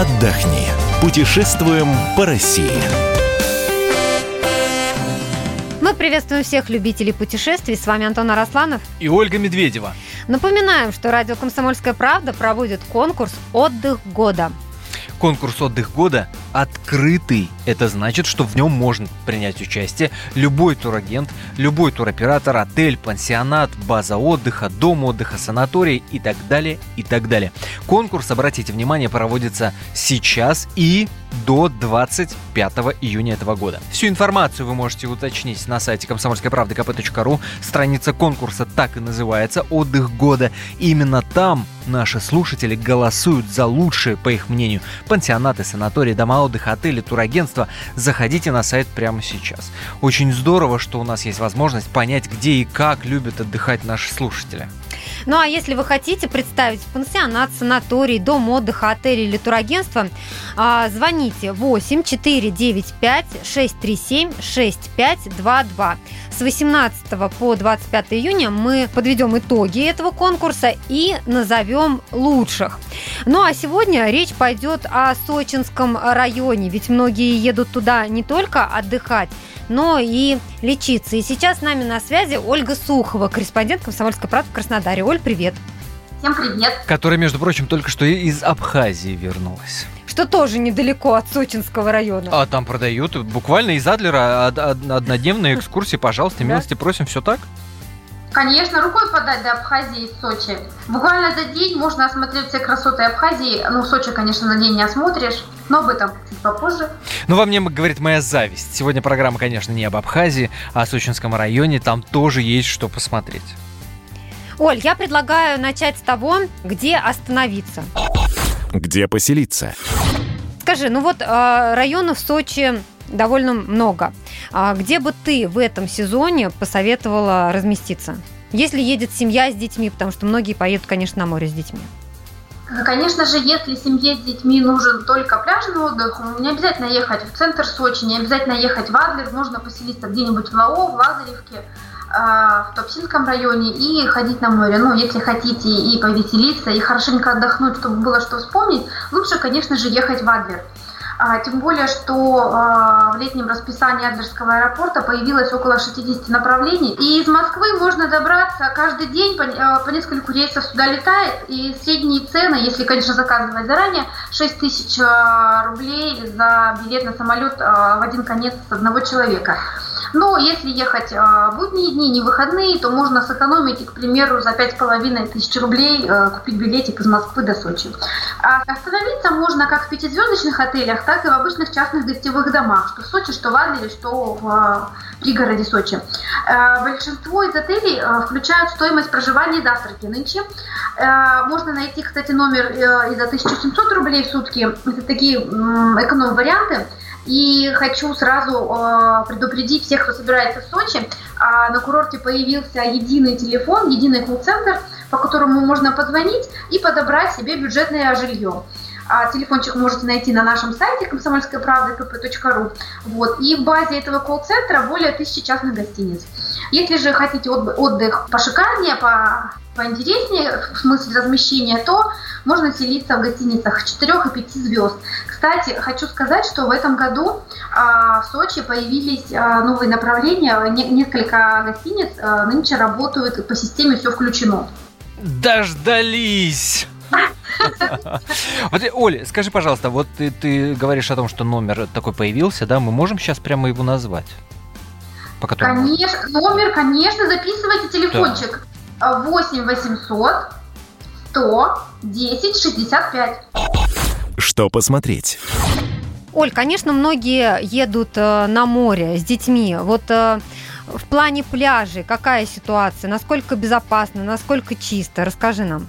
отдохни. Путешествуем по России. Мы приветствуем всех любителей путешествий. С вами Антон Арасланов и Ольга Медведева. Напоминаем, что радио «Комсомольская правда» проводит конкурс «Отдых года». Конкурс «Отдых года» открытый. Это значит, что в нем можно принять участие любой турагент, любой туроператор, отель, пансионат, база отдыха, дом отдыха, санаторий и так далее, и так далее. Конкурс, обратите внимание, проводится сейчас и до 25 июня этого года. Всю информацию вы можете уточнить на сайте комсомольской правды kp.ру. Страница конкурса так и называется «Отдых года». Именно там наши слушатели голосуют за лучшие, по их мнению, пансионаты, санатории, дома отдыха, отели, турагентства. Заходите на сайт прямо сейчас. Очень здорово, что у нас есть возможность понять, где и как любят отдыхать наши слушатели. Ну а если вы хотите представить пансионат, санаторий, дом отдыха, отель или турагентство, а, звоните 8 495 637 6522. С 18 по 25 июня мы подведем итоги этого конкурса и назовем лучших. Ну а сегодня речь пойдет о Сочинском районе, ведь многие едут туда не только отдыхать, но и лечиться. И сейчас с нами на связи Ольга Сухова, корреспондент «Комсомольской правды» в Краснодаре. Оль, привет! Всем привет! Которая, между прочим, только что из Абхазии вернулась что тоже недалеко от Сочинского района. А там продают буквально из Адлера однодневные экскурсии, пожалуйста, милости просим, все так? Конечно, рукой подать до Абхазии из Сочи. Буквально за день можно осмотреть все красоты Абхазии. Ну, Сочи, конечно, за день не осмотришь, но об этом чуть попозже. Ну, во мне говорит моя зависть. Сегодня программа, конечно, не об Абхазии, а о Сочинском районе. Там тоже есть что посмотреть. Оль, я предлагаю начать с того, где остановиться. Где поселиться? Скажи, ну вот а, районов в Сочи довольно много. А где бы ты в этом сезоне посоветовала разместиться? Если едет семья с детьми, потому что многие поедут, конечно, на море с детьми. Конечно же, если семье с детьми нужен только пляжный отдых, не обязательно ехать в центр Сочи, не обязательно ехать в Адлер, можно поселиться где-нибудь в Лао, в Лазаревке, в Топсинском районе и ходить на море. Ну, если хотите и повеселиться, и хорошенько отдохнуть, чтобы было что вспомнить, лучше, конечно же, ехать в Адлер. А, тем более, что а, в летнем расписании Адлерского аэропорта появилось около 60 направлений. И из Москвы можно добраться каждый день, по, а, нескольку рейсов сюда летает. И средние цены, если, конечно, заказывать заранее, 6 тысяч рублей за билет на самолет в один конец одного человека. Но если ехать э, будние дни, не выходные, то можно сэкономить к примеру, за 5,5 тысяч рублей э, купить билетик из Москвы до Сочи. А остановиться можно как в пятизвездочных отелях, так и в обычных частных гостевых домах, что в Сочи, что в Адлере, что в э, пригороде Сочи. Большинство из отелей включают стоимость проживания и завтраки нынче. Можно найти, кстати, номер э, и за 1700 рублей в сутки. Это такие эконом-варианты. И хочу сразу э, предупредить всех, кто собирается в Сочи. Э, на курорте появился единый телефон, единый колл-центр, по которому можно позвонить и подобрать себе бюджетное жилье. А телефончик можете найти на нашем сайте комсомольской правды kp.ру. Вот. И в базе этого колл-центра более тысячи частных гостиниц. Если же хотите отдых пошикарнее, по поинтереснее в смысле размещения, то можно селиться в гостиницах 4 и 5 звезд. Кстати, хочу сказать, что в этом году а, в Сочи появились а, новые направления, не, несколько гостиниц а, нынче работают по системе «Все включено». Дождались! Вот, Оля, скажи, пожалуйста, вот ты, ты говоришь о том, что номер такой появился, да? Мы можем сейчас прямо его назвать? По которому... Конечно, номер, конечно, записывайте телефончик. Да. 8 800 100 10 65. Что посмотреть? Оль, конечно, многие едут э, на море с детьми. Вот э, в плане пляжей какая ситуация? Насколько безопасно, насколько чисто? Расскажи нам.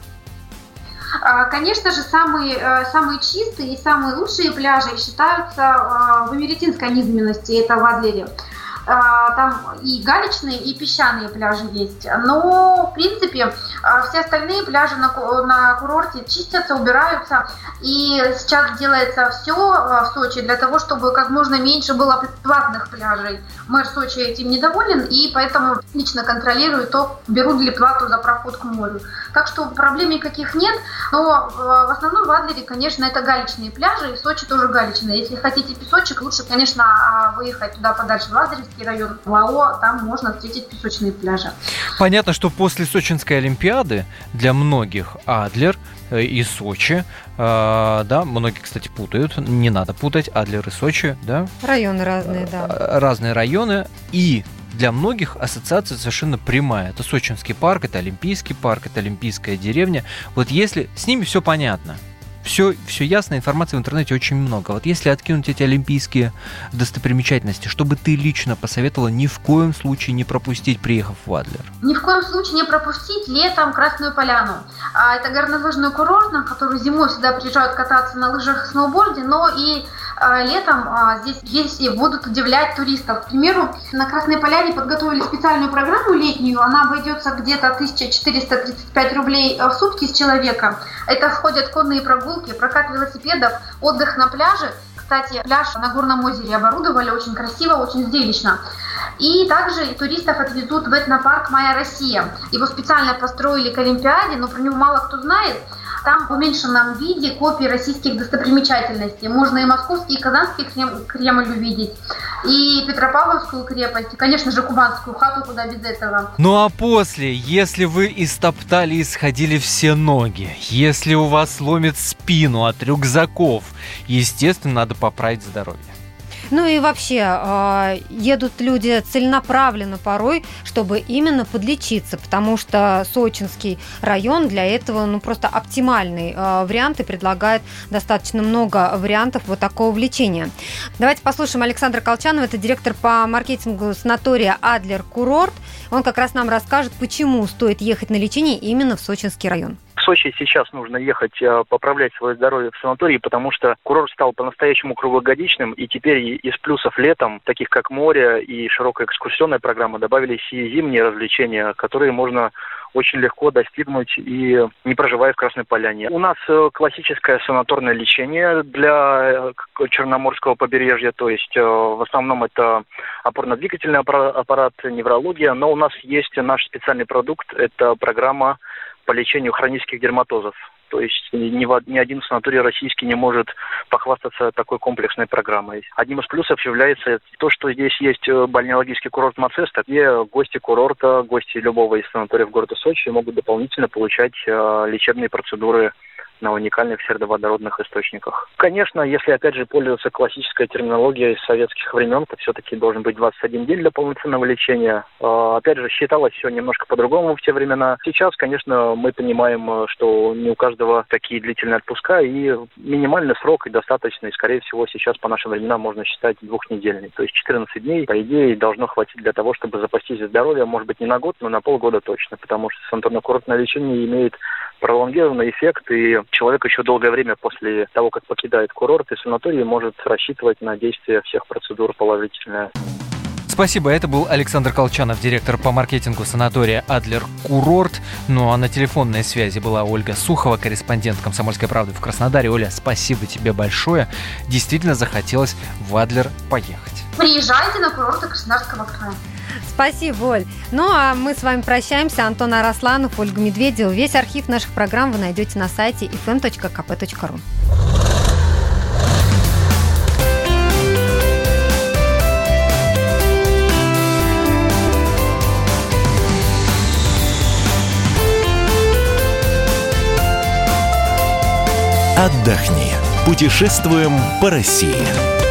А, конечно же, самые, э, самые чистые и самые лучшие пляжи считаются в Эмеретинской низменности, это в Адлере. А, там и галечные, и песчаные пляжи есть. Но, в принципе, а, все остальные пляжи на, на курорте чистятся, убираются. И сейчас делается все а, в Сочи для того, чтобы как можно меньше было платных пляжей. Мэр Сочи этим недоволен, и поэтому лично контролирует то, берут ли плату за проход к морю. Так что проблем никаких нет, но в основном в Адлере, конечно, это галечные пляжи, и в Сочи тоже галечные. Если хотите песочек, лучше, конечно, выехать туда подальше, в Лазаревский район, в ЛАО, там можно встретить песочные пляжи. Понятно, что после Сочинской Олимпиады для многих Адлер э, и Сочи, э, да, многие, кстати, путают, не надо путать, Адлер и Сочи, да. Районы разные, да. Э, разные районы, и для многих ассоциация совершенно прямая. Это Сочинский парк, это Олимпийский парк, это Олимпийская деревня. Вот если с ними все понятно, все, все ясно, информации в интернете очень много. Вот если откинуть эти олимпийские достопримечательности, чтобы ты лично посоветовала ни в коем случае не пропустить, приехав в Адлер? Ни в коем случае не пропустить летом Красную Поляну. А, это горнолыжный курорт, на который зимой сюда приезжают кататься на лыжах и сноуборде, но и летом а, здесь есть и будут удивлять туристов. К примеру, на Красной Поляне подготовили специальную программу летнюю. Она обойдется где-то 1435 рублей в сутки с человека. Это входят конные прогулки, прокат велосипедов, отдых на пляже. Кстати, пляж на Горном озере оборудовали очень красиво, очень зрелищно. И также туристов отвезут в этнопарк «Моя Россия». Его специально построили к Олимпиаде, но про него мало кто знает. Там в уменьшенном виде копии российских достопримечательностей. Можно и московский, и казанский Кремль увидеть, и Петропавловскую крепость, и, конечно же, кубанскую хату, куда без этого. Ну а после, если вы истоптали и сходили все ноги, если у вас ломит спину от рюкзаков, естественно, надо поправить здоровье. Ну и вообще, э, едут люди целенаправленно порой, чтобы именно подлечиться, потому что Сочинский район для этого ну, просто оптимальный э, вариант и предлагает достаточно много вариантов вот такого лечения. Давайте послушаем Александра Колчанова, это директор по маркетингу санатория «Адлер Курорт». Он как раз нам расскажет, почему стоит ехать на лечение именно в Сочинский район. Сочи сейчас нужно ехать э, поправлять свое здоровье в санатории, потому что курорт стал по-настоящему круглогодичным, и теперь из плюсов летом, таких как море и широкая экскурсионная программа, добавились и зимние развлечения, которые можно очень легко достигнуть и не проживая в Красной Поляне. У нас э, классическое санаторное лечение для э, Черноморского побережья, то есть в основном это опорно-двигательный аппарат, неврология, но у нас есть наш специальный продукт, это программа по лечению хронических дерматозов. То есть ни, ни один санаторий российский не может похвастаться такой комплексной программой. Одним из плюсов является то, что здесь есть э, бальнеологический курорт Мацеста, где гости курорта, гости любого из санаториев города Сочи могут дополнительно получать э, лечебные процедуры на уникальных сердоводородных источниках. Конечно, если опять же пользоваться классической терминологией из советских времен, то все-таки должен быть 21 день для полноценного лечения. А, опять же, считалось все немножко по-другому в те времена. Сейчас, конечно, мы понимаем, что не у каждого такие длительные отпуска, и минимальный срок и достаточный, скорее всего, сейчас по нашим временам можно считать двухнедельный. То есть 14 дней, по идее, должно хватить для того, чтобы запастись здоровьем, может быть, не на год, но на полгода точно, потому что санаторно-курортное лечение имеет пролонгированный эффект, и человек еще долгое время после того, как покидает курорт и санаторий, может рассчитывать на действие всех процедур положительное. Спасибо, это был Александр Колчанов, директор по маркетингу санатория «Адлер Курорт». Ну а на телефонной связи была Ольга Сухова, корреспондент «Комсомольской правды» в Краснодаре. Оля, спасибо тебе большое. Действительно захотелось в Адлер поехать. Приезжайте на курорты Краснодарского края. Спасибо, Оль. Ну а мы с вами прощаемся. Антон Арасланов, Ольга Медведева. Весь архив наших программ вы найдете на сайте fm.kp.ru. Отдохни. Путешествуем по России.